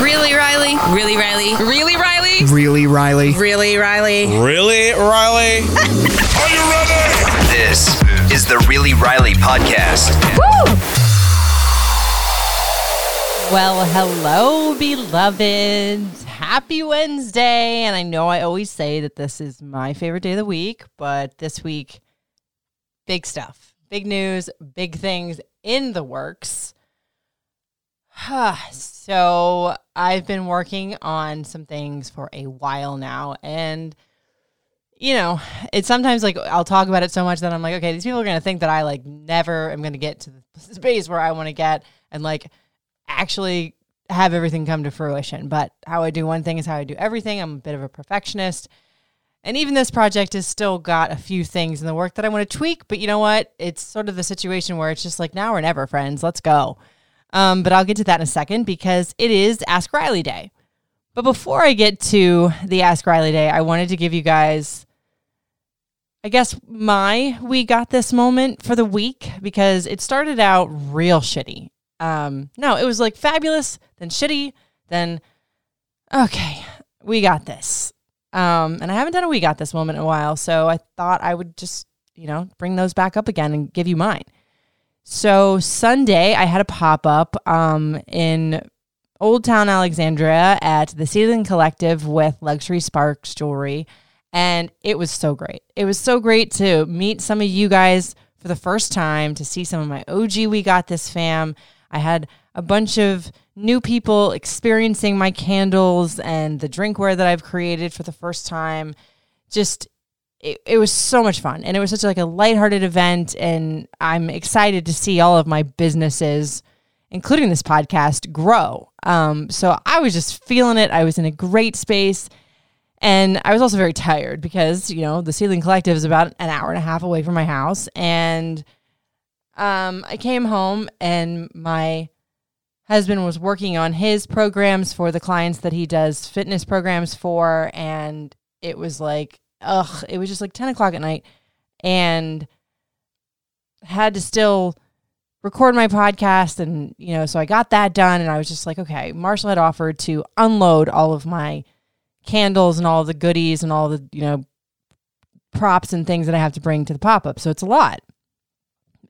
Really, Riley? Really, Riley? Really, Riley? Really, Riley? Really, Riley? Really, Riley? Are you ready? This is the Really Riley podcast. Well, hello, beloveds. Happy Wednesday. And I know I always say that this is my favorite day of the week, but this week, big stuff, big news, big things in the works. so I've been working on some things for a while now. And, you know, it's sometimes like I'll talk about it so much that I'm like, okay, these people are going to think that I like never am going to get to the space where I want to get and like actually have everything come to fruition. But how I do one thing is how I do everything. I'm a bit of a perfectionist. And even this project has still got a few things in the work that I want to tweak. But you know what? It's sort of the situation where it's just like now or never, friends. Let's go. Um, but I'll get to that in a second because it is Ask Riley Day. But before I get to the Ask Riley Day, I wanted to give you guys, I guess, my we got this moment for the week because it started out real shitty. Um, no, it was like fabulous, then shitty, then okay, we got this. Um, and I haven't done a we got this moment in a while, so I thought I would just, you know, bring those back up again and give you mine. So Sunday, I had a pop up um, in Old Town Alexandria at the Ceiling Collective with Luxury Sparks Jewelry. And it was so great. It was so great to meet some of you guys for the first time, to see some of my OG We Got This fam. I had a bunch of new people experiencing my candles and the drinkware that I've created for the first time. Just it, it was so much fun. And it was such like a lighthearted event. And i'm excited to see all of my businesses including this podcast grow. Um, so i was just feeling it. I was in a great space. And i was also very tired because you know the ceiling collective is about an hour and a half away from my house. And um, i came home and my husband was working on his programs for the clients that he does fitness programs for. And it was like ugh, it was just like 10 o'clock at night and had to still record my podcast. And, you know, so I got that done. And I was just like, okay, Marshall had offered to unload all of my candles and all the goodies and all the, you know, props and things that I have to bring to the pop up. So it's a lot.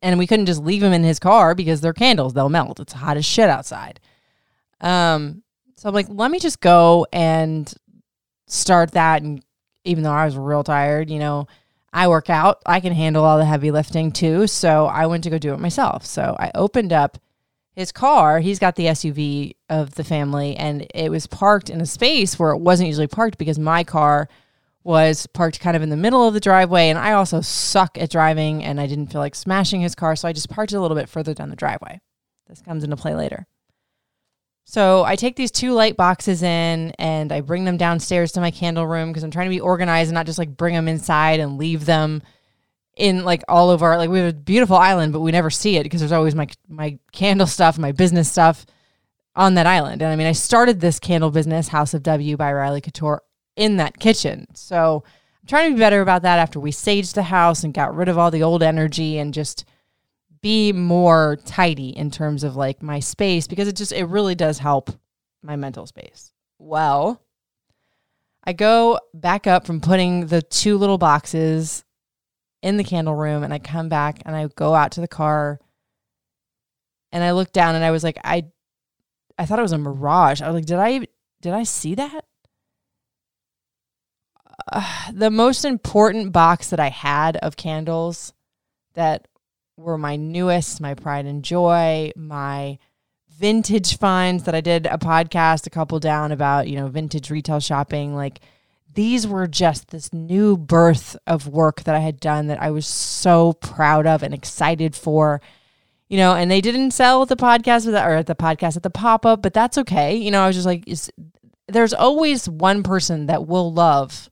And we couldn't just leave them in his car because they're candles, they'll melt. It's hot as shit outside. Um, so I'm like, let me just go and start that and even though I was real tired, you know, I work out. I can handle all the heavy lifting too. So I went to go do it myself. So I opened up his car. He's got the SUV of the family, and it was parked in a space where it wasn't usually parked because my car was parked kind of in the middle of the driveway. And I also suck at driving, and I didn't feel like smashing his car. So I just parked a little bit further down the driveway. This comes into play later. So I take these two light boxes in and I bring them downstairs to my candle room because I'm trying to be organized and not just like bring them inside and leave them in like all over like we have a beautiful island but we never see it because there's always my my candle stuff, my business stuff on that island. And I mean, I started this candle business, House of W by Riley Couture, in that kitchen. So I'm trying to be better about that after we saged the house and got rid of all the old energy and just be more tidy in terms of like my space because it just it really does help my mental space. Well, I go back up from putting the two little boxes in the candle room and I come back and I go out to the car and I look down and I was like I I thought it was a mirage. I was like did I did I see that? Uh, the most important box that I had of candles that were my newest, my pride and joy, my vintage finds that I did a podcast a couple down about, you know, vintage retail shopping. Like these were just this new birth of work that I had done that I was so proud of and excited for. you know, and they didn't sell the podcast or at the podcast at the pop up, but that's okay. You know, I was just like, is, there's always one person that will love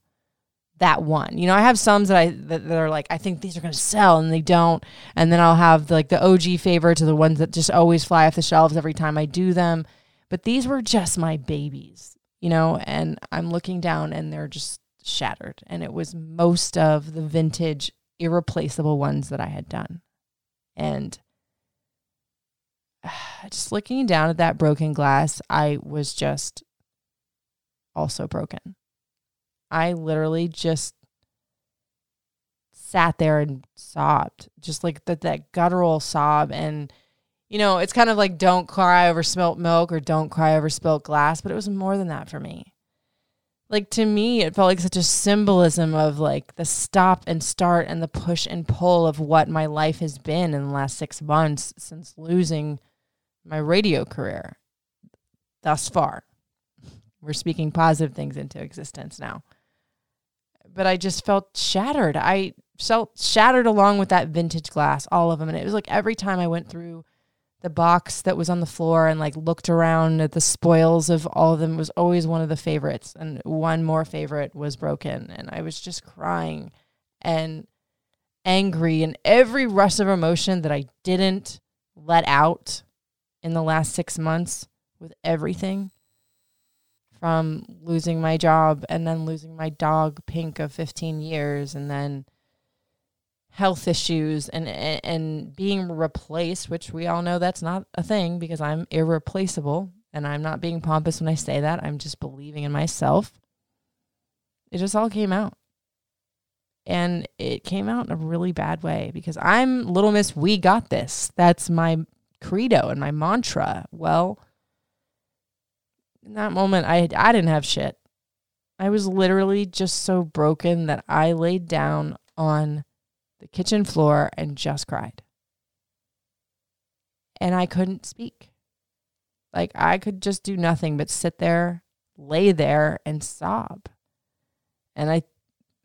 that one. You know, I have some that I that, that are like, I think these are going to sell, and they don't. And then I'll have like the OG favorites or the ones that just always fly off the shelves every time I do them. But these were just my babies, you know. And I'm looking down, and they're just shattered. And it was most of the vintage, irreplaceable ones that I had done, and. Just looking down at that broken glass, I was just also broken. I literally just sat there and sobbed, just like that that guttural sob. And you know, it's kind of like don't cry over spilt milk or don't cry over spilt glass, but it was more than that for me. Like to me, it felt like such a symbolism of like the stop and start and the push and pull of what my life has been in the last six months since losing my radio career thus far. We're speaking positive things into existence now but I just felt shattered. I felt shattered along with that vintage glass, all of them. And it was like every time I went through the box that was on the floor and like looked around at the spoils of all of them was always one of the favorites. And one more favorite was broken. And I was just crying and angry and every rush of emotion that I didn't let out in the last six months with everything from losing my job and then losing my dog pink of 15 years and then health issues and and being replaced which we all know that's not a thing because I'm irreplaceable and I'm not being pompous when I say that. I'm just believing in myself. It just all came out. And it came out in a really bad way because I'm little miss we got this. That's my credo and my mantra. Well in that moment I I didn't have shit. I was literally just so broken that I laid down on the kitchen floor and just cried. And I couldn't speak. Like I could just do nothing but sit there, lay there and sob. And I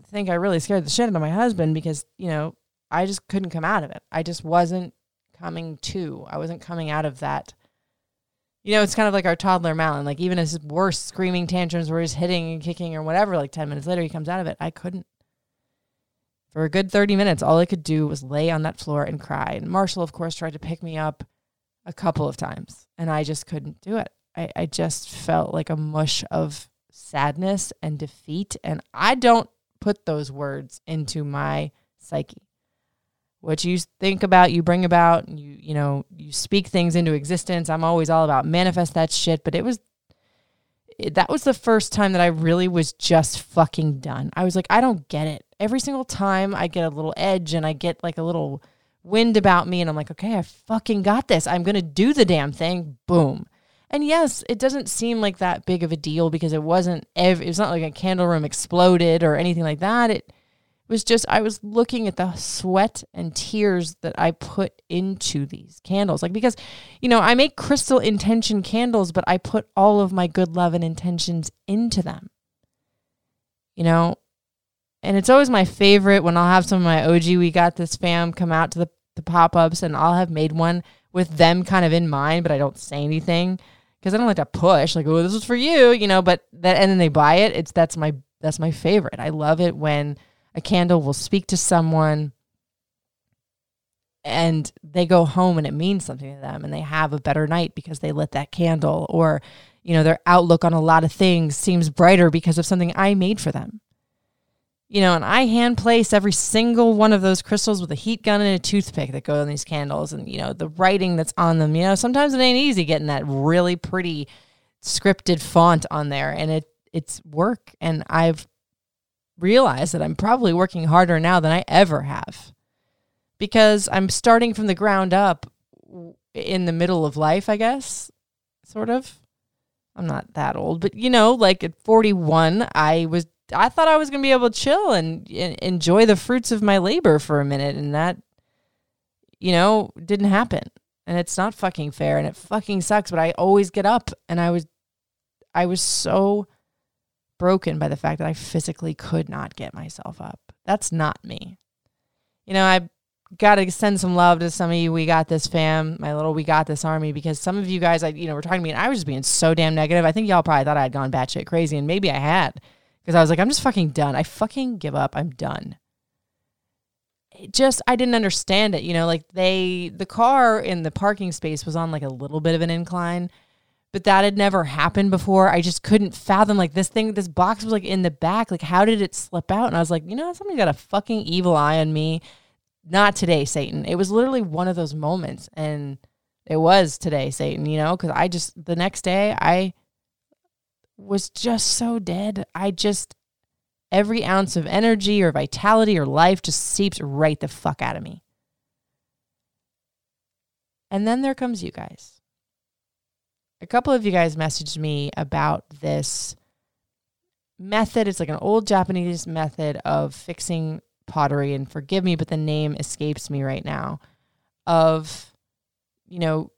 think I really scared the shit out of my husband because, you know, I just couldn't come out of it. I just wasn't coming to. I wasn't coming out of that you know, it's kind of like our toddler Malin. Like even his worst screaming tantrums where he's hitting and kicking or whatever, like 10 minutes later he comes out of it. I couldn't. For a good 30 minutes, all I could do was lay on that floor and cry. And Marshall, of course, tried to pick me up a couple of times, and I just couldn't do it. I, I just felt like a mush of sadness and defeat. And I don't put those words into my psyche what you think about you bring about and you you know you speak things into existence. I'm always all about manifest that shit but it was it, that was the first time that i really was just fucking done. I was like i don't get it. Every single time i get a little edge and i get like a little wind about me and i'm like okay i fucking got this. I'm gonna do the damn thing. Boom. And yes it doesn't seem like that big of a deal because it wasn't ev- was not like a candle room exploded or anything like that. It was just I was looking at the sweat and tears that I put into these candles. Like because you know, I make crystal intention candles, but I put all of my good love and intentions into them. You know, and it's always my favorite when I'll have some of my OG we got this fam come out to the the pop-ups and I'll have made one with them kind of in mind, but I don't say anything because I don't like to push like, "Oh, this is for you," you know, but that and then they buy it. It's that's my that's my favorite. I love it when a candle will speak to someone and they go home and it means something to them and they have a better night because they lit that candle or you know their outlook on a lot of things seems brighter because of something I made for them. You know, and I hand place every single one of those crystals with a heat gun and a toothpick that go on these candles and you know the writing that's on them. You know, sometimes it ain't easy getting that really pretty scripted font on there and it it's work and I've realize that I'm probably working harder now than I ever have because I'm starting from the ground up in the middle of life, I guess, sort of. I'm not that old, but you know, like at 41, I was I thought I was going to be able to chill and, and enjoy the fruits of my labor for a minute and that you know, didn't happen. And it's not fucking fair and it fucking sucks, but I always get up and I was I was so broken by the fact that I physically could not get myself up. That's not me. You know, I got to send some love to some of you. We got this fam, my little we got this army, because some of you guys, I you know, were talking to me, and I was just being so damn negative. I think y'all probably thought I had gone batshit crazy, and maybe I had, because I was like, I'm just fucking done. I fucking give up. I'm done. It just I didn't understand it. You know, like they the car in the parking space was on like a little bit of an incline but that had never happened before. I just couldn't fathom like this thing, this box was like in the back. Like, how did it slip out? And I was like, you know, somebody got a fucking evil eye on me. Not today, Satan. It was literally one of those moments. And it was today, Satan, you know, because I just, the next day, I was just so dead. I just, every ounce of energy or vitality or life just seeps right the fuck out of me. And then there comes you guys a couple of you guys messaged me about this method. It's like an old Japanese method of fixing pottery. And forgive me, but the name escapes me right now. Of, you know,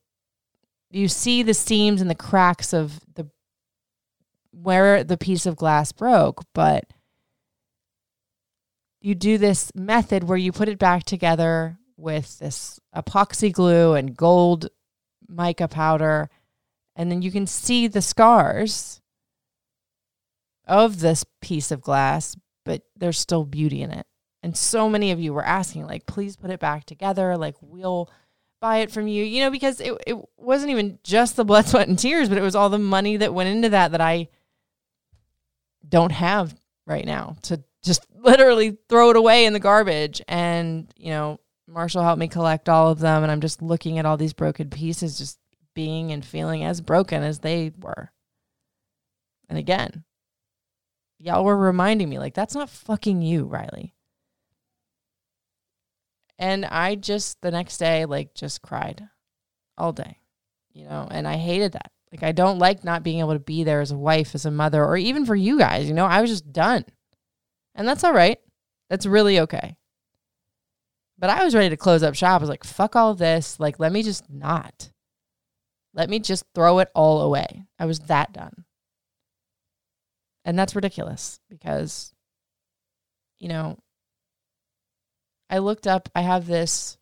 you see the seams and the cracks of the where the piece of glass broke, but you do this method where you put it back together with this epoxy glue and gold mica powder and then you can see the scars of this piece of glass, but there's still beauty in it. And so many of you were asking, like, please put it back together. Like, we'll buy it from you, you know, because it, it wasn't even just the blood, sweat, and tears, but it was all the money that went into that that I don't have right now to just literally throw it away in the garbage. And, you know, Marshall helped me collect all of them. And I'm just looking at all these broken pieces, just being and feeling as broken as they were. And again, y'all were reminding me, like, that's not fucking you, Riley. And I just, the next day, like, just cried all day, you know, and I hated that. Like, I don't like not being able to be there as a wife, as a mother, or even for you guys, you know, I was just done. And that's all right. That's really okay. But I was ready to close up shop. I was like, fuck all this. Like, let me just not. Let me just throw it all away. I was that done. And that's ridiculous because, you know, I looked up, I have this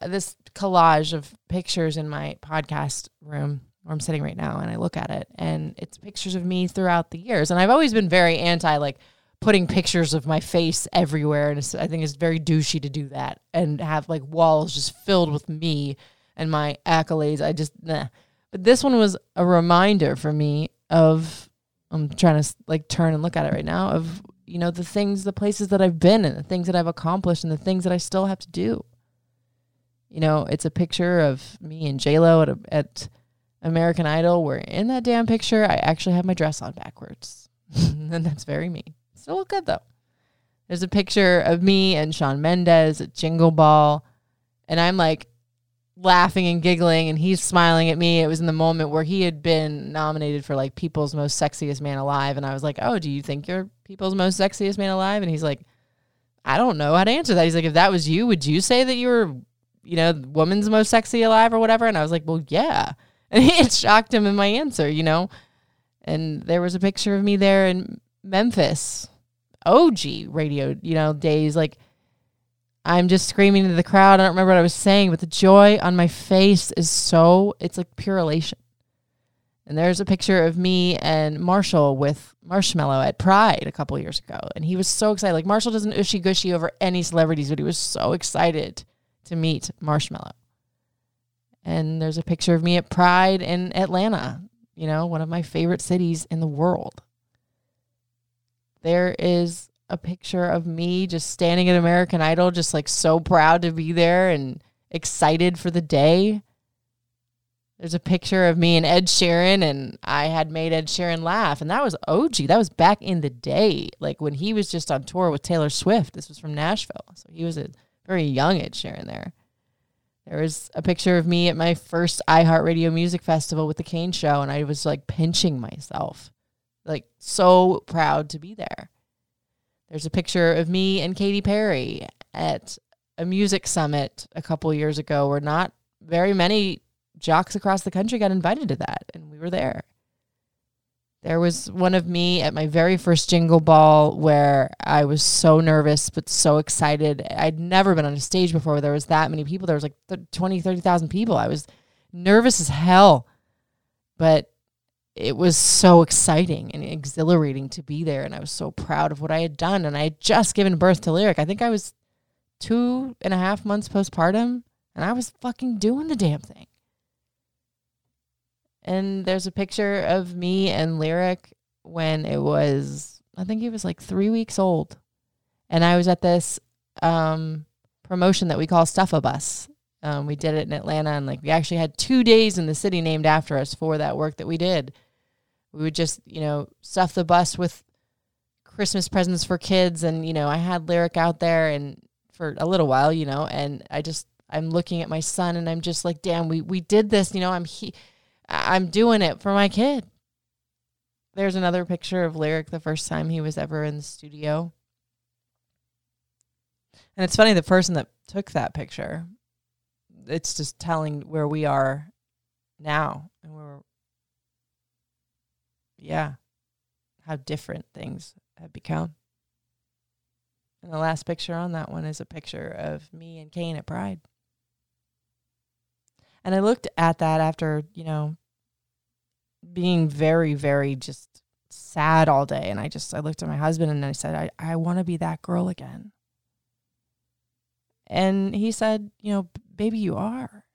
this collage of pictures in my podcast room where I'm sitting right now and I look at it and it's pictures of me throughout the years and I've always been very anti like putting pictures of my face everywhere and I think it's very douchey to do that and have like walls just filled with me and my accolades. I just, nah. But this one was a reminder for me of, I'm trying to like turn and look at it right now, of, you know, the things, the places that I've been and the things that I've accomplished and the things that I still have to do. You know, it's a picture of me and J-Lo at, a, at American Idol where in that damn picture, I actually have my dress on backwards. and that's very me. Still look good though. There's a picture of me and Shawn Mendes at Jingle Ball. And I'm like laughing and giggling and he's smiling at me. It was in the moment where he had been nominated for like People's Most Sexiest Man Alive. And I was like, Oh, do you think you're People's Most Sexiest Man Alive? And he's like, I don't know how to answer that. He's like, If that was you, would you say that you were, you know, woman's most sexy alive or whatever? And I was like, Well, yeah. And it shocked him in my answer, you know? And there was a picture of me there in Memphis, OG radio, you know, days like I'm just screaming into the crowd. I don't remember what I was saying, but the joy on my face is so, it's like pure elation. And there's a picture of me and Marshall with Marshmello at Pride a couple years ago. And he was so excited. Like, Marshall doesn't ushy gushy over any celebrities, but he was so excited to meet Marshmello. And there's a picture of me at Pride in Atlanta, you know, one of my favorite cities in the world. There is a picture of me just standing at American Idol, just like so proud to be there and excited for the day. There's a picture of me and Ed Sheeran, and I had made Ed Sheeran laugh. And that was OG. That was back in the day, like when he was just on tour with Taylor Swift. This was from Nashville. So he was a very young Ed Sheeran there. There was a picture of me at my first iHeartRadio Music Festival with the Kane Show, and I was like pinching myself, like so proud to be there. There's a picture of me and Katy Perry at a music summit a couple years ago where not very many jocks across the country got invited to that, and we were there. There was one of me at my very first jingle ball where I was so nervous but so excited. I'd never been on a stage before where there was that many people. There was like 20, 30,000 people. I was nervous as hell. But it was so exciting and exhilarating to be there. And I was so proud of what I had done. And I had just given birth to Lyric. I think I was two and a half months postpartum and I was fucking doing the damn thing. And there's a picture of me and Lyric when it was, I think he was like three weeks old. And I was at this um, promotion that we call Stuff a Bus. Um, we did it in Atlanta, and like we actually had two days in the city named after us for that work that we did. We would just, you know, stuff the bus with Christmas presents for kids, and you know, I had lyric out there and for a little while, you know, and I just I'm looking at my son, and I'm just like, damn, we we did this, you know, I'm he, I'm doing it for my kid. There's another picture of lyric the first time he was ever in the studio. And it's funny, the person that took that picture it's just telling where we are now and we're yeah how different things have become and the last picture on that one is a picture of me and Kane at Pride. And I looked at that after, you know, being very, very just sad all day. And I just, I looked at my husband and I said, I, I want to be that girl again. And he said, you know, baby, you are.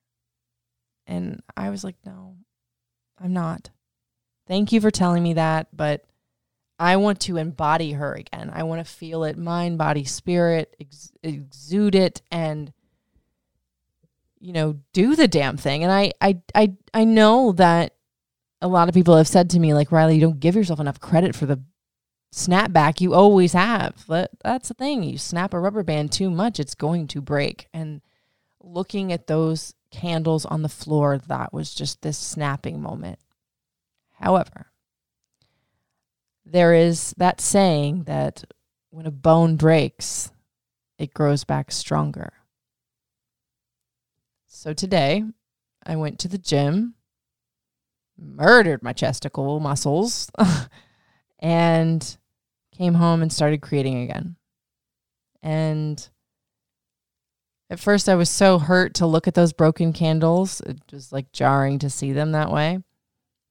And I was like, no, I'm not. Thank you for telling me that, but I want to embody her again. I want to feel it, mind, body, spirit, ex- exude it, and you know, do the damn thing. And I, I, I, I know that a lot of people have said to me, like Riley, you don't give yourself enough credit for the snapback you always have. But that's the thing. You snap a rubber band too much, it's going to break. And looking at those candles on the floor, that was just this snapping moment. However, there is that saying that when a bone breaks, it grows back stronger. So today, I went to the gym, murdered my chesticle muscles, and came home and started creating again. And at first, I was so hurt to look at those broken candles. It was like jarring to see them that way.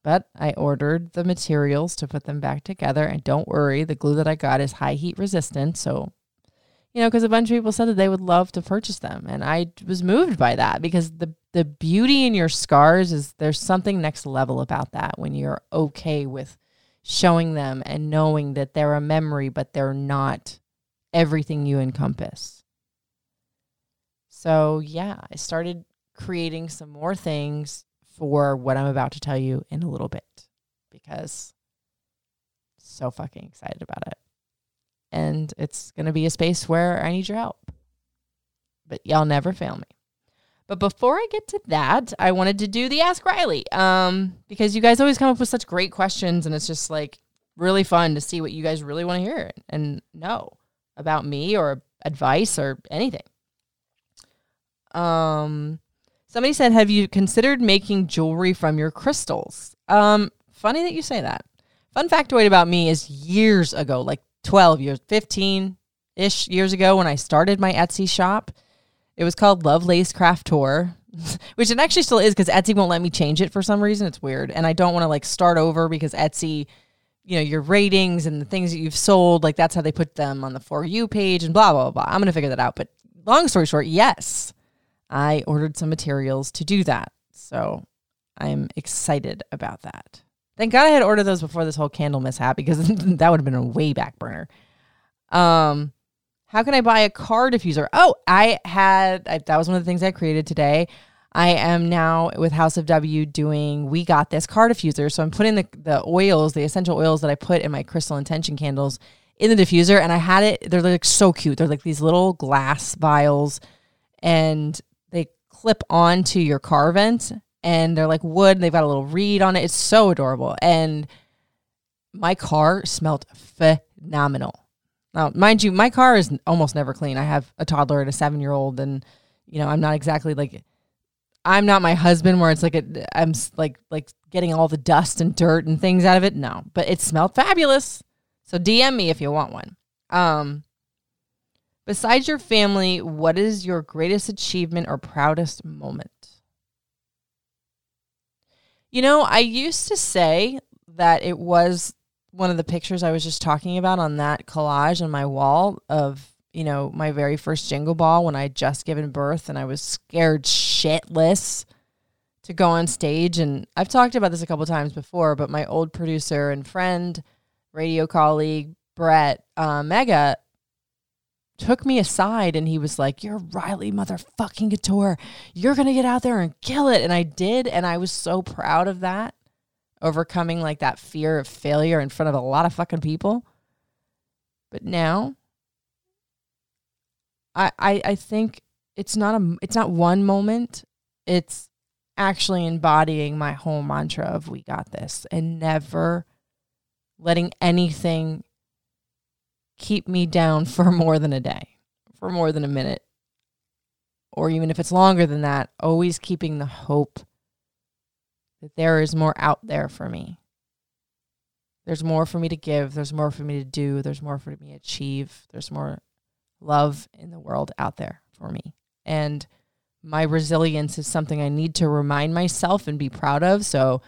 But I ordered the materials to put them back together. And don't worry, the glue that I got is high heat resistant. So, you know, because a bunch of people said that they would love to purchase them. And I was moved by that because the, the beauty in your scars is there's something next level about that when you're okay with showing them and knowing that they're a memory, but they're not everything you encompass. So, yeah, I started creating some more things for what I'm about to tell you in a little bit because I'm so fucking excited about it. And it's going to be a space where I need your help. But y'all never fail me. But before I get to that, I wanted to do the Ask Riley um, because you guys always come up with such great questions, and it's just like really fun to see what you guys really want to hear and know about me or advice or anything. Um, somebody said, "Have you considered making jewelry from your crystals?" Um, funny that you say that. Fun factoid about me is years ago, like twelve years, fifteen ish years ago, when I started my Etsy shop. It was called Love Lace Craft Tour, which it actually still is because Etsy won't let me change it for some reason. It's weird, and I don't want to like start over because Etsy you know your ratings and the things that you've sold like that's how they put them on the for you page and blah blah blah i'm gonna figure that out but long story short yes I ordered some materials to do that. So I'm excited about that. Thank God I had ordered those before this whole candle mishap because that would have been a way back burner. Um, how can I buy a car diffuser? Oh, I had I, that was one of the things I created today. I am now with House of W doing We Got This car diffuser. So I'm putting the, the oils, the essential oils that I put in my crystal intention candles in the diffuser. And I had it, they're like so cute. They're like these little glass vials. And clip onto your car vent and they're like wood. They've got a little reed on it. It's so adorable. And my car smelled phenomenal. Now, mind you, my car is almost never clean. I have a toddler and a seven year old, and you know, I'm not exactly like I'm not my husband where it's like I'm like like getting all the dust and dirt and things out of it. No, but it smelled fabulous. So DM me if you want one. Um besides your family, what is your greatest achievement or proudest moment? You know, I used to say that it was one of the pictures I was just talking about on that collage on my wall of, you know, my very first jingle ball when I had just given birth and I was scared shitless to go on stage. And I've talked about this a couple times before, but my old producer and friend, radio colleague, Brett uh, Mega, took me aside and he was like, You're Riley motherfucking Couture. You're going to get out there and kill it. And I did. And I was so proud of that, overcoming like that fear of failure in front of a lot of fucking people. But now, I, I, I think it's not a it's not one moment. It's actually embodying my whole mantra of we got this and never letting anything keep me down for more than a day, for more than a minute, or even if it's longer than that, always keeping the hope that there is more out there for me. There's more for me to give, there's more for me to do, there's more for me to achieve, there's more love in the world out there for me. And my resilience is something I need to remind myself and be proud of. So,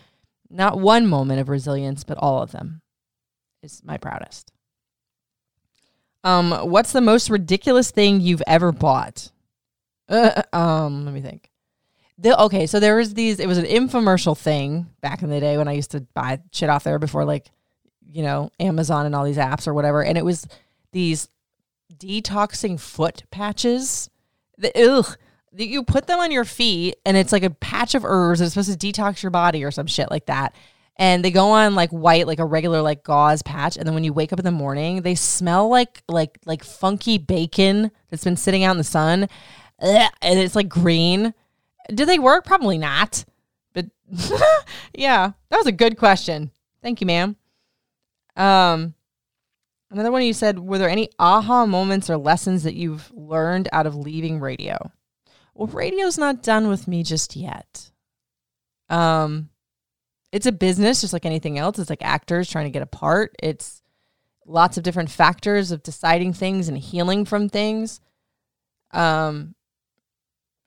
not one moment of resilience, but all of them is my proudest. Um, what's the most ridiculous thing you've ever bought? Uh, um, let me think. The, okay, so there was these. It was an infomercial thing back in the day when I used to buy shit off there before, like you know Amazon and all these apps or whatever. And it was these detoxing foot patches. The, ugh, you put them on your feet, and it's like a patch of herbs. It's supposed to detox your body or some shit like that and they go on like white like a regular like gauze patch and then when you wake up in the morning they smell like like like funky bacon that's been sitting out in the sun and it's like green. Do they work? Probably not but yeah that was a good question. Thank you ma'am. Um another one you said were there any aha moments or lessons that you've learned out of leaving radio? Well radio's not done with me just yet. Um it's a business just like anything else. It's like actors trying to get a part. It's lots of different factors of deciding things and healing from things. Um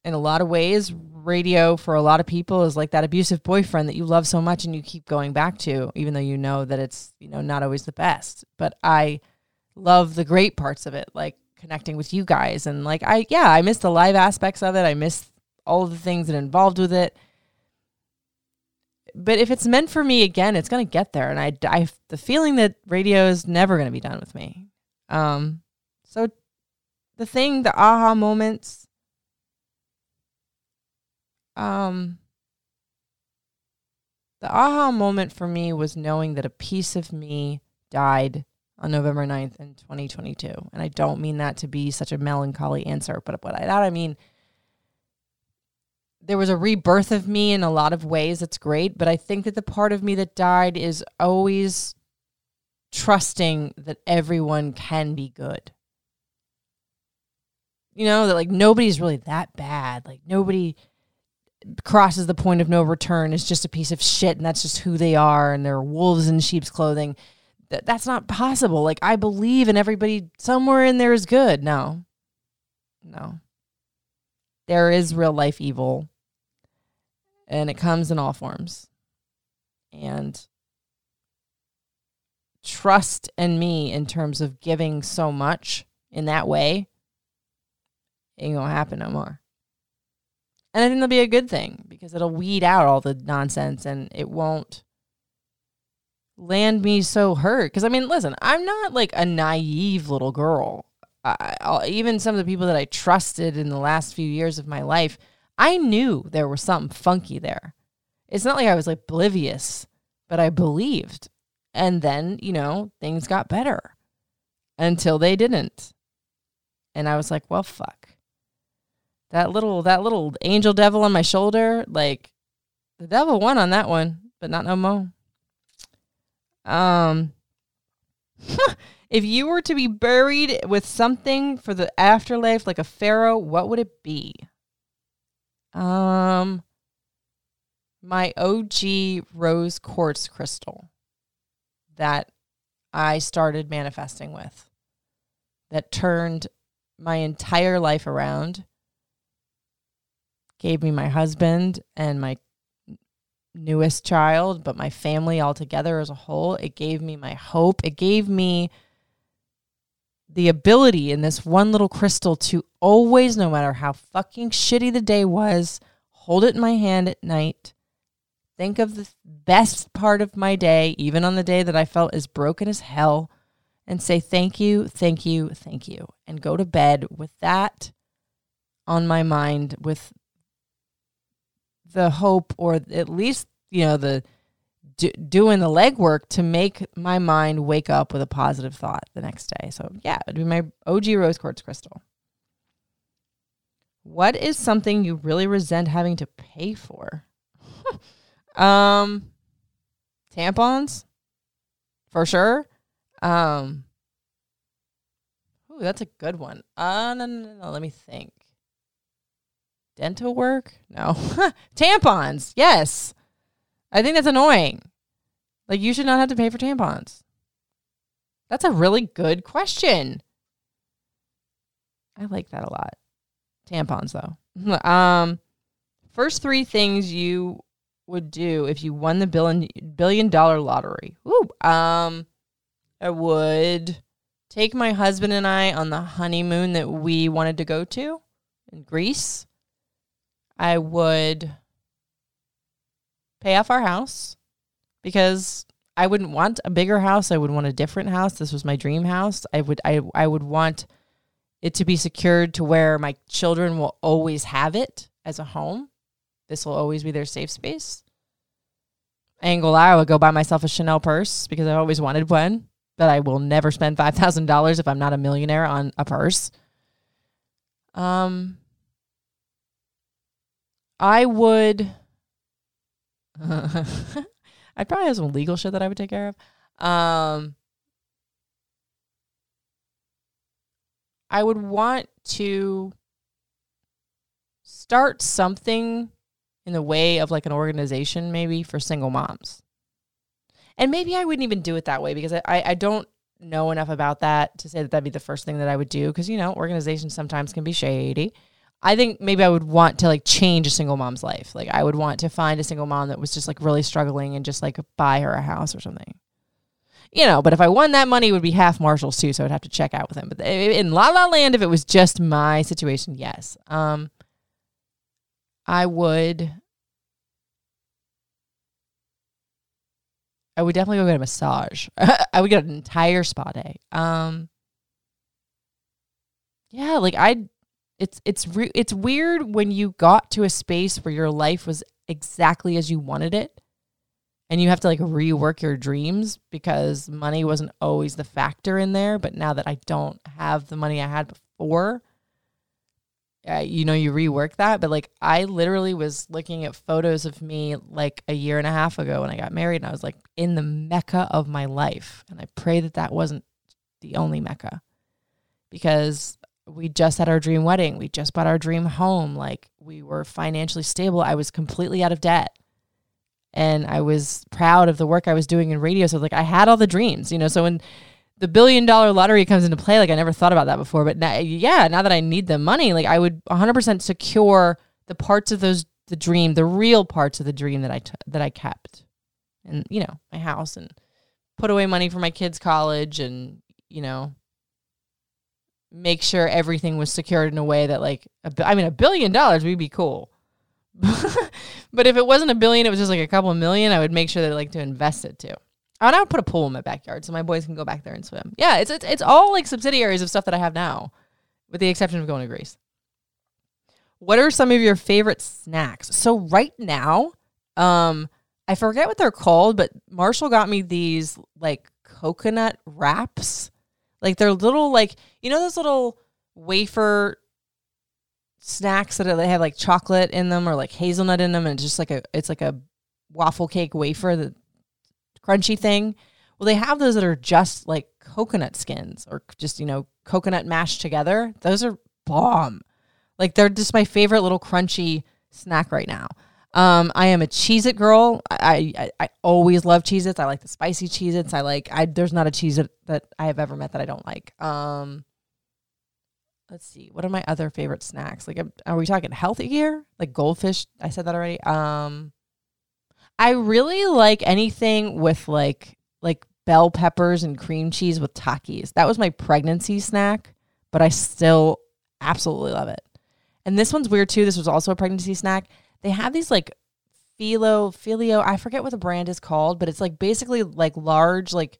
in a lot of ways, radio for a lot of people is like that abusive boyfriend that you love so much and you keep going back to, even though you know that it's, you know, not always the best. But I love the great parts of it, like connecting with you guys. And like, I, yeah, I miss the live aspects of it. I miss all the things that involved with it but if it's meant for me again, it's gonna get there, and I, I the feeling that radio is never gonna be done with me. Um, so the thing, the aha moments, um, the aha moment for me was knowing that a piece of me died on November 9th in 2022. And I don't mean that to be such a melancholy answer, but what I that I mean there was a rebirth of me in a lot of ways. It's great, but I think that the part of me that died is always trusting that everyone can be good. You know, that like nobody's really that bad. Like nobody crosses the point of no return is just a piece of shit and that's just who they are and they're wolves in sheep's clothing. That that's not possible. Like I believe in everybody somewhere in there is good. No. No. There is real life evil and it comes in all forms. And trust in me in terms of giving so much in that way ain't gonna happen no more. And I think that'll be a good thing because it'll weed out all the nonsense and it won't land me so hurt. Because I mean, listen, I'm not like a naive little girl. I, even some of the people that I trusted in the last few years of my life, I knew there was something funky there. It's not like I was like oblivious, but I believed. And then, you know, things got better until they didn't. And I was like, well, fuck. That little that little angel devil on my shoulder, like the devil won on that one, but not no more. Um if you were to be buried with something for the afterlife like a pharaoh, what would it be? Um, my OG rose quartz crystal that I started manifesting with that turned my entire life around, gave me my husband and my newest child, but my family altogether as a whole. It gave me my hope. It gave me the ability in this one little crystal to always, no matter how fucking shitty the day was, hold it in my hand at night. Think of the best part of my day, even on the day that I felt as broken as hell, and say thank you, thank you, thank you, and go to bed with that on my mind, with the hope, or at least, you know, the do, doing the legwork to make my mind wake up with a positive thought the next day. So, yeah, it'd be my OG rose quartz crystal. What is something you really resent having to pay for? um, tampons, for sure. Um, ooh, that's a good one. Uh, no, no, no, no. Let me think. Dental work? No. tampons. Yes. I think that's annoying. Like, you should not have to pay for tampons. That's a really good question. I like that a lot. Tampons, though. um, first three things you would do if you won the billion billion dollar lottery. Ooh, um, I would take my husband and I on the honeymoon that we wanted to go to in Greece. I would pay off our house because I wouldn't want a bigger house. I would want a different house. This was my dream house. I would I I would want it to be secured to where my children will always have it as a home. This will always be their safe space. I gonna I would go buy myself a Chanel purse because I've always wanted one, but I will never spend five thousand dollars if I'm not a millionaire on a purse. Um I would I probably have some legal shit that I would take care of. Um, I would want to start something in the way of like an organization, maybe for single moms. And maybe I wouldn't even do it that way because I, I don't know enough about that to say that that'd be the first thing that I would do because, you know, organizations sometimes can be shady. I think maybe I would want to like change a single mom's life. Like I would want to find a single mom that was just like really struggling and just like buy her a house or something. You know, but if I won that money, it would be half Marshall's too, so I'd have to check out with him. But in La La Land, if it was just my situation, yes, um, I would. I would definitely go get a massage. I would get an entire spa day. Um, yeah, like I'd it's it's re- it's weird when you got to a space where your life was exactly as you wanted it and you have to like rework your dreams because money wasn't always the factor in there. But now that i don't have the money i had before uh, you know you rework that. But like i literally was looking at photos of me like a year and a half ago when i got married and i was like in the mecca of my life. And i pray that that wasn't the only mecca because we just had our dream wedding. We just bought our dream home. Like we were financially stable. I was completely out of debt. And I was proud of the work I was doing in radio. So like I had all the dreams, you know. So when the billion dollar lottery comes into play, like I never thought about that before. But now, yeah, now that I need the money, like I would 100% secure the parts of those the dream, the real parts of the dream that I t- that I kept, and you know my house and put away money for my kids' college and you know make sure everything was secured in a way that like a, I mean a billion dollars we'd be cool. but if it wasn't a billion, it was just like a couple million, I would make sure that like to invest it too. And I would put a pool in my backyard so my boys can go back there and swim. Yeah, it's it's, it's all like subsidiaries of stuff that I have now, with the exception of going to Greece. What are some of your favorite snacks? So right now, um, I forget what they're called, but Marshall got me these like coconut wraps like they're little like you know those little wafer snacks that they have like chocolate in them or like hazelnut in them and just like a it's like a waffle cake wafer the crunchy thing. Well, they have those that are just like coconut skins or just, you know, coconut mashed together. Those are bomb. Like they're just my favorite little crunchy snack right now. Um, I am a Cheez It girl. I, I, I always love Cheez Its. I like the spicy Cheez Its. I like, I, there's not a Cheez It that I have ever met that I don't like. Um, let's see. What are my other favorite snacks? Like, are we talking healthy here? Like goldfish? I said that already. Um, I really like anything with like, like bell peppers and cream cheese with Takis. That was my pregnancy snack, but I still absolutely love it. And this one's weird too. This was also a pregnancy snack they have these like philo filio i forget what the brand is called but it's like basically like large like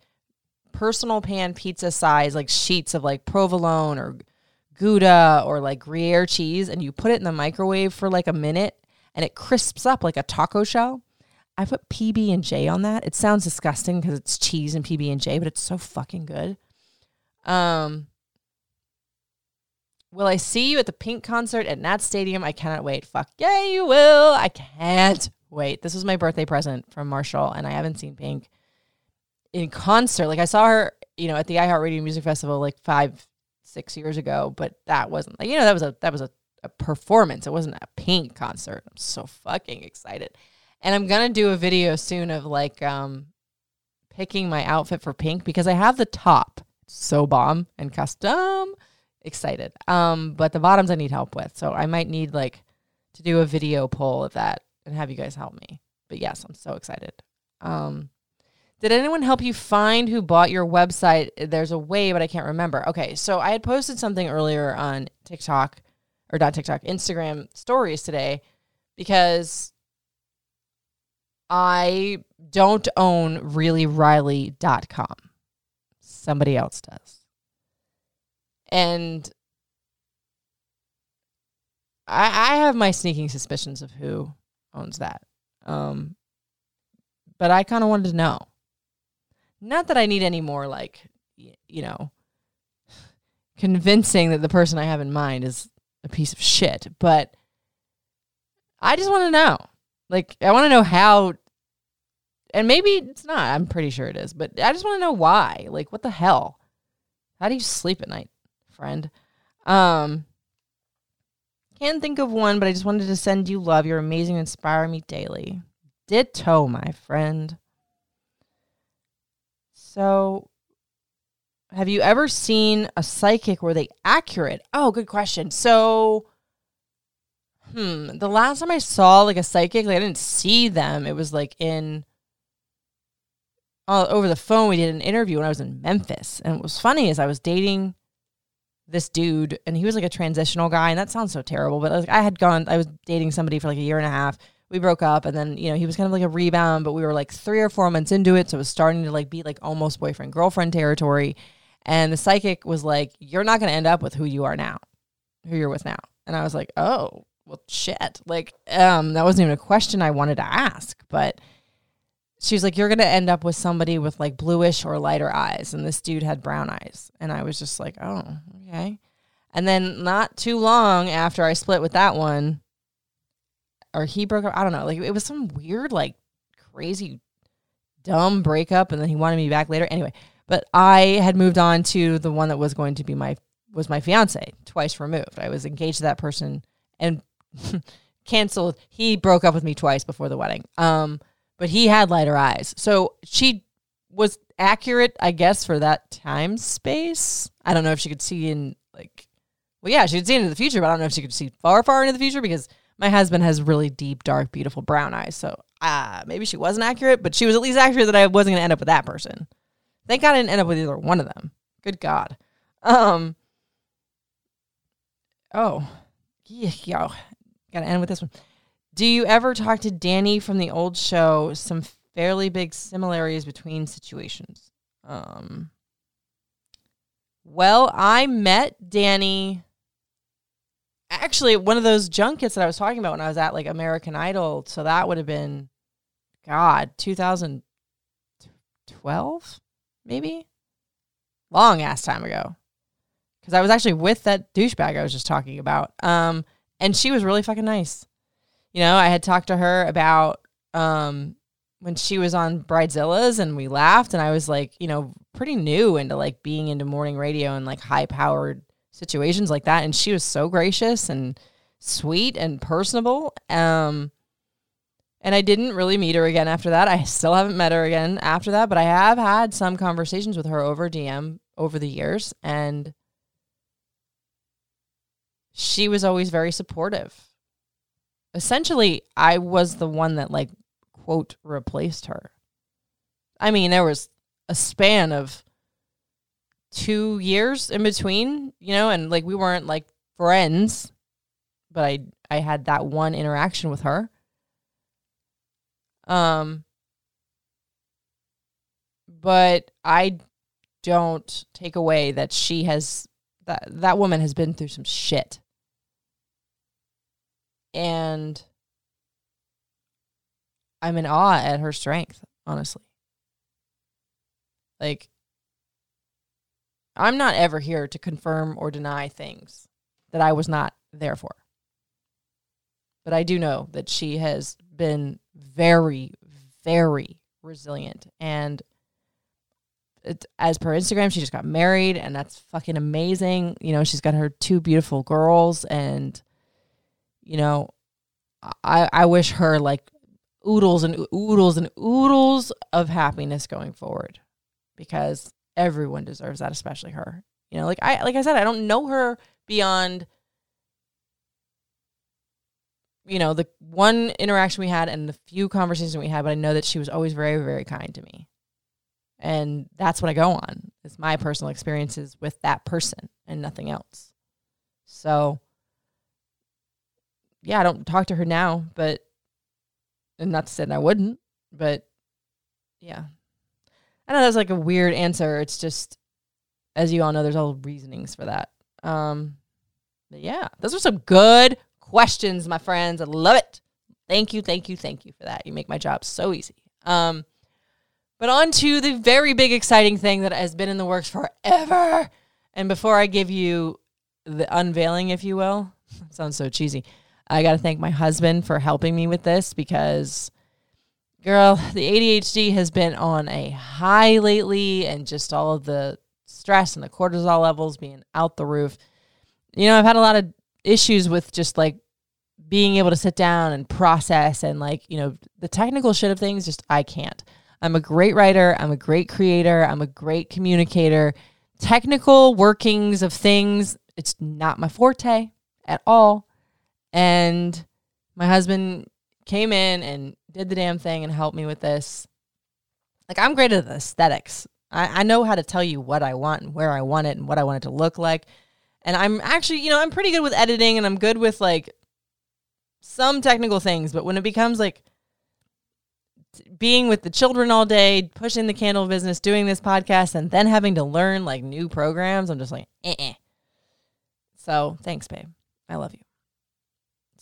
personal pan pizza size like sheets of like provolone or gouda or like gruyere cheese and you put it in the microwave for like a minute and it crisps up like a taco shell. I put pb and j on that. It sounds disgusting because it's cheese and pb and j but it's so fucking good. Um Will I see you at the Pink concert at Nat Stadium? I cannot wait. Fuck yeah, you will. I can't wait. This was my birthday present from Marshall, and I haven't seen Pink in concert. Like I saw her, you know, at the iHeartRadio Music Festival like five, six years ago, but that wasn't like you know that was a that was a, a performance. It wasn't a Pink concert. I'm so fucking excited, and I'm gonna do a video soon of like um picking my outfit for Pink because I have the top so bomb and custom excited. Um, but the bottoms I need help with. So I might need like to do a video poll of that and have you guys help me. But yes, I'm so excited. Um, did anyone help you find who bought your website? There's a way, but I can't remember. Okay, so I had posted something earlier on TikTok or not TikTok, Instagram stories today because I don't own reallyriley.com. Somebody else does. And I, I have my sneaking suspicions of who owns that. Um, but I kind of wanted to know. Not that I need any more, like, you know, convincing that the person I have in mind is a piece of shit, but I just want to know. Like, I want to know how, and maybe it's not. I'm pretty sure it is, but I just want to know why. Like, what the hell? How do you sleep at night? Friend. Um, can't think of one, but I just wanted to send you love. You're amazing, inspire me daily. Ditto, my friend. So, have you ever seen a psychic were they accurate? Oh, good question. So, hmm, the last time I saw like a psychic, like I didn't see them. It was like in uh, over the phone. We did an interview when I was in Memphis, and what was funny is I was dating this dude and he was like a transitional guy and that sounds so terrible but like I had gone I was dating somebody for like a year and a half. We broke up and then you know he was kind of like a rebound but we were like 3 or 4 months into it so it was starting to like be like almost boyfriend girlfriend territory and the psychic was like you're not going to end up with who you are now who you're with now and I was like oh well shit like um that wasn't even a question I wanted to ask but she was like, You're gonna end up with somebody with like bluish or lighter eyes. And this dude had brown eyes. And I was just like, Oh, okay. And then not too long after I split with that one, or he broke up, I don't know. Like it was some weird, like crazy, dumb breakup. And then he wanted me back later. Anyway, but I had moved on to the one that was going to be my was my fiance, twice removed. I was engaged to that person and canceled. He broke up with me twice before the wedding. Um, but he had lighter eyes. So she was accurate, I guess, for that time space. I don't know if she could see in like, well, yeah, she could see into the future, but I don't know if she could see far, far into the future because my husband has really deep, dark, beautiful brown eyes. So uh, maybe she wasn't accurate, but she was at least accurate that I wasn't going to end up with that person. Thank God I didn't end up with either one of them. Good God. Um. Oh, yeah, yo, gotta end with this one. Do you ever talk to Danny from the old show? Some fairly big similarities between situations. Um, well, I met Danny actually one of those junkets that I was talking about when I was at like American Idol. So that would have been, God, 2012, maybe? Long ass time ago. Because I was actually with that douchebag I was just talking about. Um, and she was really fucking nice. You know, I had talked to her about um when she was on Bridezilla's and we laughed and I was like, you know, pretty new into like being into morning radio and like high powered situations like that. And she was so gracious and sweet and personable. Um, and I didn't really meet her again after that. I still haven't met her again after that, but I have had some conversations with her over DM over the years. And she was always very supportive. Essentially, I was the one that, like, quote, replaced her. I mean, there was a span of two years in between, you know, and like we weren't like friends, but I I had that one interaction with her. Um but I don't take away that she has that that woman has been through some shit. And I'm in awe at her strength, honestly. Like I'm not ever here to confirm or deny things that I was not there for. But I do know that she has been very, very resilient. And it, as per Instagram, she just got married, and that's fucking amazing. You know, she's got her two beautiful girls, and, you know, I, I wish her like oodles and oodles and oodles of happiness going forward because everyone deserves that, especially her. You know, like I like I said, I don't know her beyond you know, the one interaction we had and the few conversations we had, but I know that she was always very, very kind to me. And that's what I go on. It's my personal experiences with that person and nothing else. So yeah, I don't talk to her now, but and not to say that I wouldn't, but yeah, I know that's like a weird answer. It's just, as you all know, there's all reasonings for that. Um, but yeah, those are some good questions, my friends. I love it. Thank you, thank you, thank you for that. You make my job so easy. Um, but on to the very big, exciting thing that has been in the works forever. And before I give you the unveiling, if you will, sounds so cheesy. I got to thank my husband for helping me with this because girl, the ADHD has been on a high lately and just all of the stress and the cortisol levels being out the roof. You know, I've had a lot of issues with just like being able to sit down and process and like, you know, the technical shit of things, just I can't. I'm a great writer, I'm a great creator, I'm a great communicator. Technical workings of things, it's not my forte at all. And my husband came in and did the damn thing and helped me with this. Like I'm great at aesthetics. I, I know how to tell you what I want and where I want it and what I want it to look like. And I'm actually, you know, I'm pretty good with editing and I'm good with like some technical things, but when it becomes like being with the children all day, pushing the candle business, doing this podcast, and then having to learn like new programs, I'm just like, eh. eh. So thanks, babe. I love you.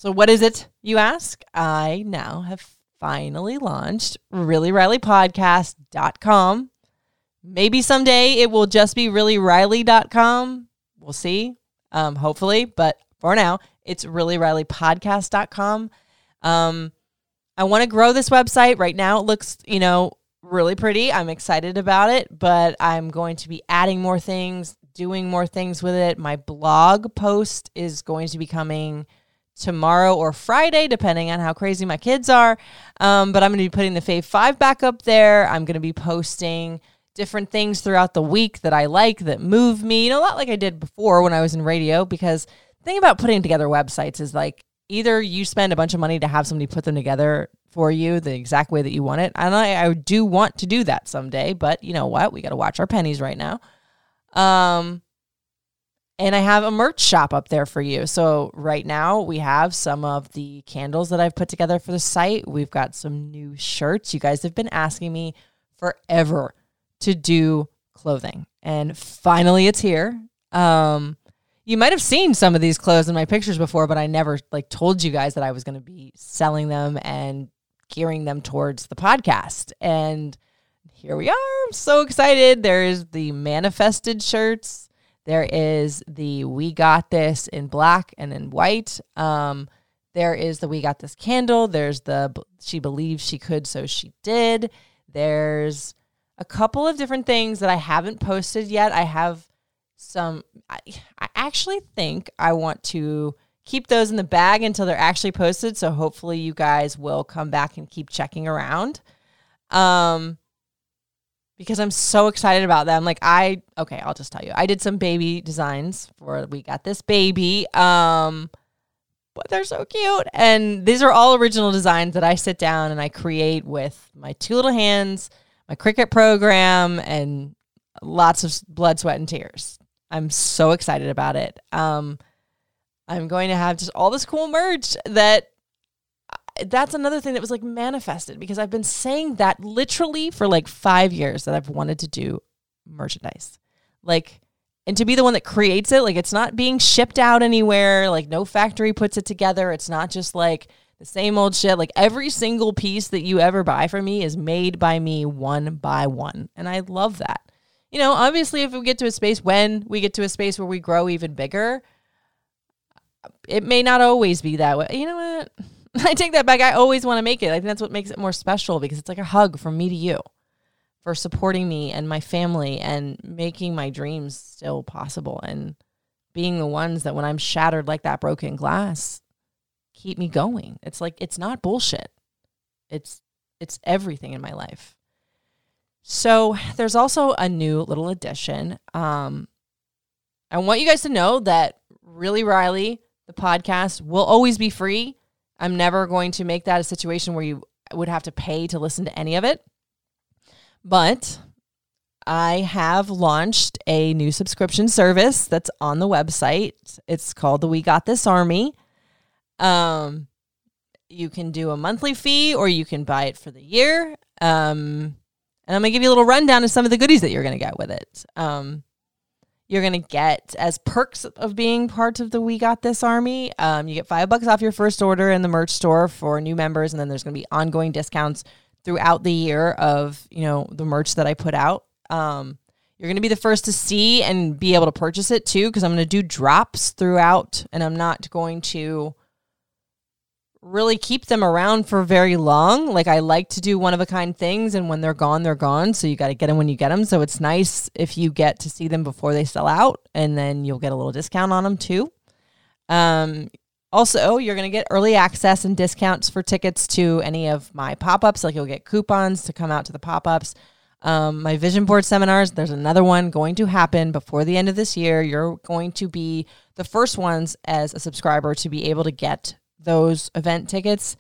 So, what is it, you ask? I now have finally launched reallyrileypodcast.com. Maybe someday it will just be reallyriley.com. We'll see. Um, hopefully, but for now, it's reallyrileypodcast.com. Um, I want to grow this website. Right now, it looks, you know, really pretty. I'm excited about it, but I'm going to be adding more things, doing more things with it. My blog post is going to be coming tomorrow or Friday, depending on how crazy my kids are. Um, but I'm going to be putting the Fave 5 back up there. I'm going to be posting different things throughout the week that I like that move me, you know, a lot like I did before when I was in radio. Because the thing about putting together websites is like either you spend a bunch of money to have somebody put them together for you the exact way that you want it. And I, I do want to do that someday, but you know what? We got to watch our pennies right now. Um, and I have a merch shop up there for you. So right now we have some of the candles that I've put together for the site. We've got some new shirts. You guys have been asking me forever to do clothing. And finally it's here. Um you might have seen some of these clothes in my pictures before, but I never like told you guys that I was going to be selling them and gearing them towards the podcast. And here we are. I'm so excited. There's the manifested shirts. There is the We Got This in black and in white. Um, there is the We Got This candle. There's the She Believes She Could, So She Did. There's a couple of different things that I haven't posted yet. I have some, I, I actually think I want to keep those in the bag until they're actually posted. So hopefully you guys will come back and keep checking around. Um, because I'm so excited about them. Like I okay, I'll just tell you. I did some baby designs for we got this baby. Um but they're so cute. And these are all original designs that I sit down and I create with my two little hands, my Cricut program, and lots of blood, sweat, and tears. I'm so excited about it. Um, I'm going to have just all this cool merch that that's another thing that was like manifested because I've been saying that literally for like five years that I've wanted to do merchandise. Like, and to be the one that creates it, like it's not being shipped out anywhere, like no factory puts it together. It's not just like the same old shit. Like every single piece that you ever buy from me is made by me one by one. And I love that. You know, obviously, if we get to a space when we get to a space where we grow even bigger, it may not always be that way. You know what? I take that back. I always want to make it. I think that's what makes it more special because it's like a hug from me to you for supporting me and my family and making my dreams still possible and being the ones that when I'm shattered like that broken glass keep me going. It's like it's not bullshit. It's it's everything in my life. So there's also a new little addition. Um I want you guys to know that Really Riley, the podcast, will always be free. I'm never going to make that a situation where you would have to pay to listen to any of it. But I have launched a new subscription service that's on the website. It's called the We Got This Army. Um, you can do a monthly fee or you can buy it for the year. Um, and I'm gonna give you a little rundown of some of the goodies that you're gonna get with it. Um, you're gonna get as perks of being part of the We Got This Army. Um, you get five bucks off your first order in the merch store for new members, and then there's gonna be ongoing discounts throughout the year of you know the merch that I put out. Um, you're going to be the first to see and be able to purchase it too because I'm going to do drops throughout and I'm not going to really keep them around for very long. Like I like to do one of a kind things and when they're gone, they're gone. So you got to get them when you get them. So it's nice if you get to see them before they sell out and then you'll get a little discount on them too. Um, also, you're going to get early access and discounts for tickets to any of my pop ups. Like you'll get coupons to come out to the pop ups. Um, my vision board seminars, there's another one going to happen before the end of this year. You're going to be the first ones as a subscriber to be able to get those event tickets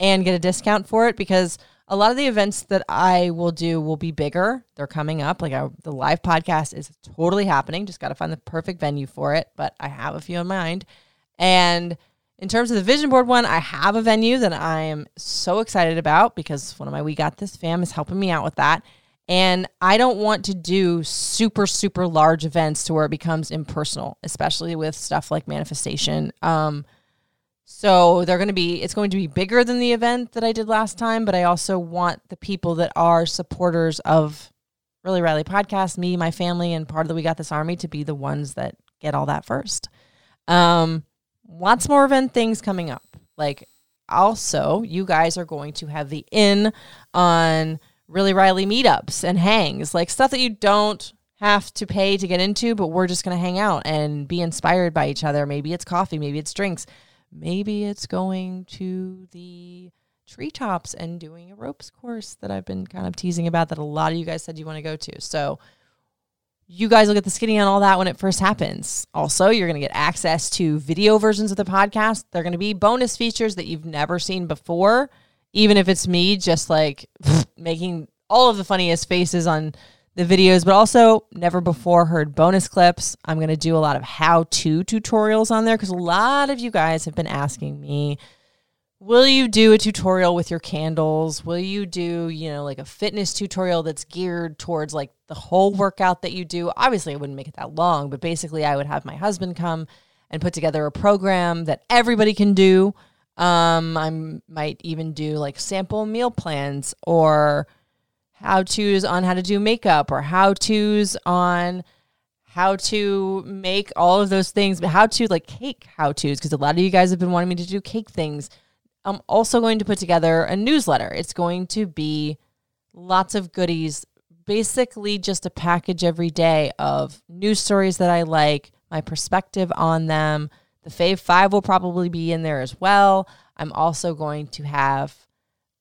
and get a discount for it because a lot of the events that I will do will be bigger. They're coming up. Like I, the live podcast is totally happening. Just got to find the perfect venue for it, but I have a few in mind. And in terms of the vision board one, I have a venue that I am so excited about because one of my We Got This fam is helping me out with that. And I don't want to do super, super large events to where it becomes impersonal, especially with stuff like manifestation. Um, so they're going to be, it's going to be bigger than the event that I did last time, but I also want the people that are supporters of Really Riley podcast, me, my family, and part of the We Got This Army to be the ones that get all that first. Um, lots more event things coming up. Like, also, you guys are going to have the in on really Riley meetups and hangs, like stuff that you don't have to pay to get into, but we're just going to hang out and be inspired by each other. Maybe it's coffee, maybe it's drinks, maybe it's going to the treetops and doing a ropes course that I've been kind of teasing about that a lot of you guys said you want to go to. So, you guys will get the skinny on all that when it first happens. Also, you're going to get access to video versions of the podcast. They're going to be bonus features that you've never seen before, even if it's me just like making all of the funniest faces on the videos, but also never before heard bonus clips. I'm going to do a lot of how to tutorials on there because a lot of you guys have been asking me Will you do a tutorial with your candles? Will you do, you know, like a fitness tutorial that's geared towards like the whole workout that you do? Obviously, I wouldn't make it that long, but basically, I would have my husband come and put together a program that everybody can do. Um, I might even do like sample meal plans or how to's on how to do makeup or how to's on how to make all of those things, but how to like cake how to's because a lot of you guys have been wanting me to do cake things I'm also going to put together a newsletter. It's going to be lots of goodies, basically just a package every day of news stories that I like, my perspective on them, the Fave 5 will probably be in there as well. I'm also going to have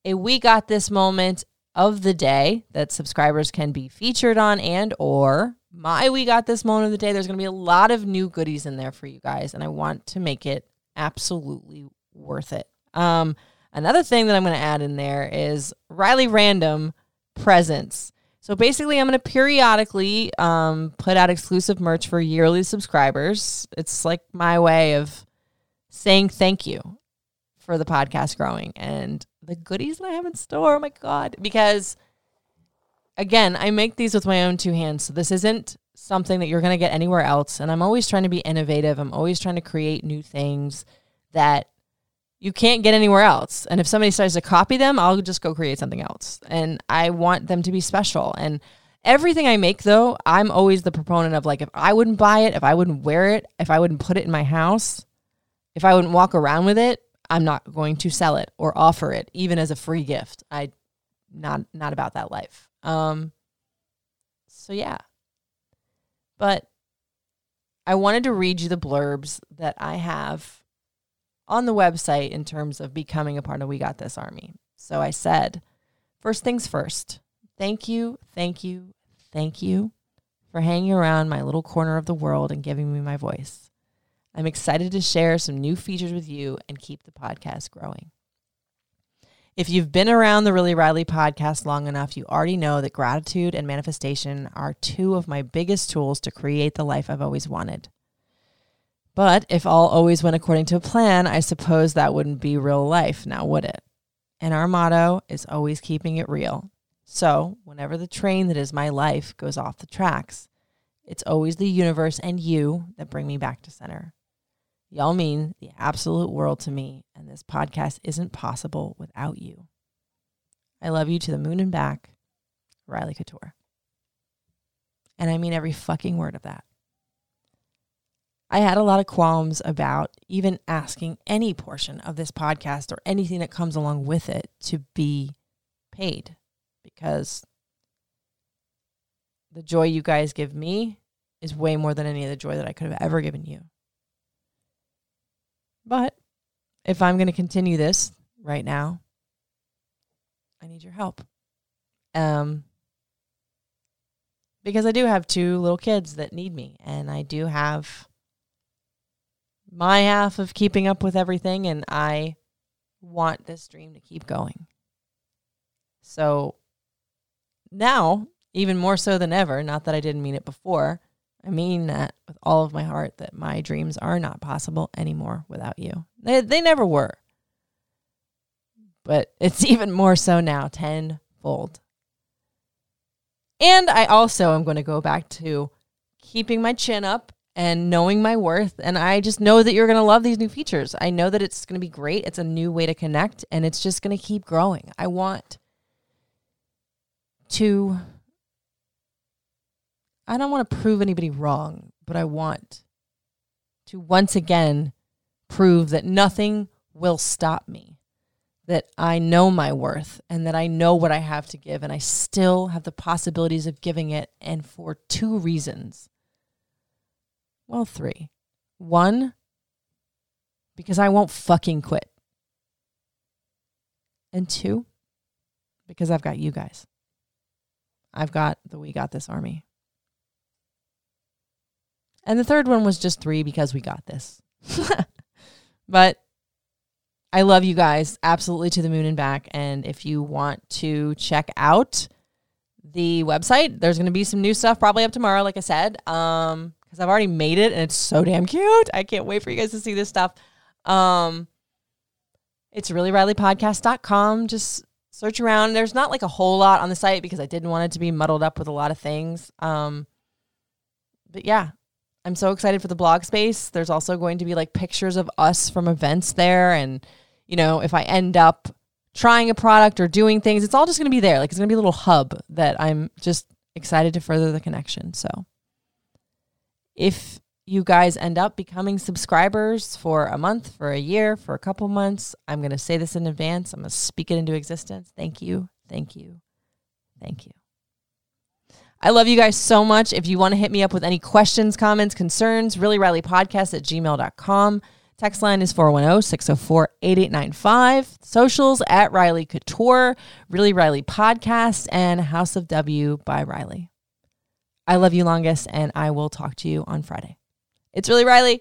a We Got This moment of the day that subscribers can be featured on and or my We Got This moment of the day. There's going to be a lot of new goodies in there for you guys and I want to make it absolutely worth it. Um another thing that I'm going to add in there is Riley Random presents. So basically, I'm going to periodically um, put out exclusive merch for yearly subscribers. It's like my way of saying thank you for the podcast growing and the goodies that I have in store. Oh my God. Because again, I make these with my own two hands. So this isn't something that you're going to get anywhere else. And I'm always trying to be innovative. I'm always trying to create new things that you can't get anywhere else. And if somebody starts to copy them, I'll just go create something else. And I want them to be special. And everything I make, though, I'm always the proponent of like, if I wouldn't buy it, if I wouldn't wear it, if I wouldn't put it in my house, if I wouldn't walk around with it, I'm not going to sell it or offer it, even as a free gift. I not not about that life. Um so yeah. But I wanted to read you the blurbs that I have on the website in terms of becoming a part of We Got This Army. So I said, first things first, thank you, thank you, thank you for hanging around my little corner of the world and giving me my voice. I'm excited to share some new features with you and keep the podcast growing. If you've been around the Really Riley podcast long enough, you already know that gratitude and manifestation are two of my biggest tools to create the life I've always wanted. But if all always went according to a plan, I suppose that wouldn't be real life, now would it? And our motto is always keeping it real. So, whenever the train that is my life goes off the tracks, it's always the universe and you that bring me back to center. Y'all mean the absolute world to me, and this podcast isn't possible without you. I love you to the moon and back, Riley Couture. And I mean every fucking word of that. I had a lot of qualms about even asking any portion of this podcast or anything that comes along with it to be paid because the joy you guys give me is way more than any of the joy that I could have ever given you. But if I'm going to continue this right now, I need your help. Um, because I do have two little kids that need me, and I do have my half of keeping up with everything, and I want this dream to keep going. So now, even more so than ever, not that I didn't mean it before, I mean that with all of my heart that my dreams are not possible anymore without you. They, they never were. But it's even more so now, tenfold. And I also am going to go back to keeping my chin up and knowing my worth. And I just know that you're going to love these new features. I know that it's going to be great. It's a new way to connect and it's just going to keep growing. I want to, I don't want to prove anybody wrong, but I want to once again prove that nothing will stop me. That I know my worth and that I know what I have to give, and I still have the possibilities of giving it, and for two reasons. Well, three. One, because I won't fucking quit. And two, because I've got you guys. I've got the We Got This Army. And the third one was just three because we got this. but I love you guys absolutely to the moon and back. And if you want to check out the website, there's going to be some new stuff probably up tomorrow, like I said. Um, because I've already made it and it's so damn cute. I can't wait for you guys to see this stuff. Um, it's reallyrileypodcast.com. Just search around. There's not like a whole lot on the site because I didn't want it to be muddled up with a lot of things. Um, but yeah, I'm so excited for the blog space. There's also going to be like pictures of us from events there. And, you know, if I end up trying a product or doing things, it's all just going to be there. Like it's going to be a little hub that I'm just excited to further the connection. So if you guys end up becoming subscribers for a month, for a year, for a couple months, I'm going to say this in advance. I'm going to speak it into existence. Thank you. Thank you. Thank you. I love you guys so much. If you want to hit me up with any questions, comments, concerns, really Riley podcast at gmail.com. Text line is 410 604 8895. Socials at Riley Couture, Really Riley Podcast, and House of W by Riley. I love you longest, and I will talk to you on Friday. It's Really Riley.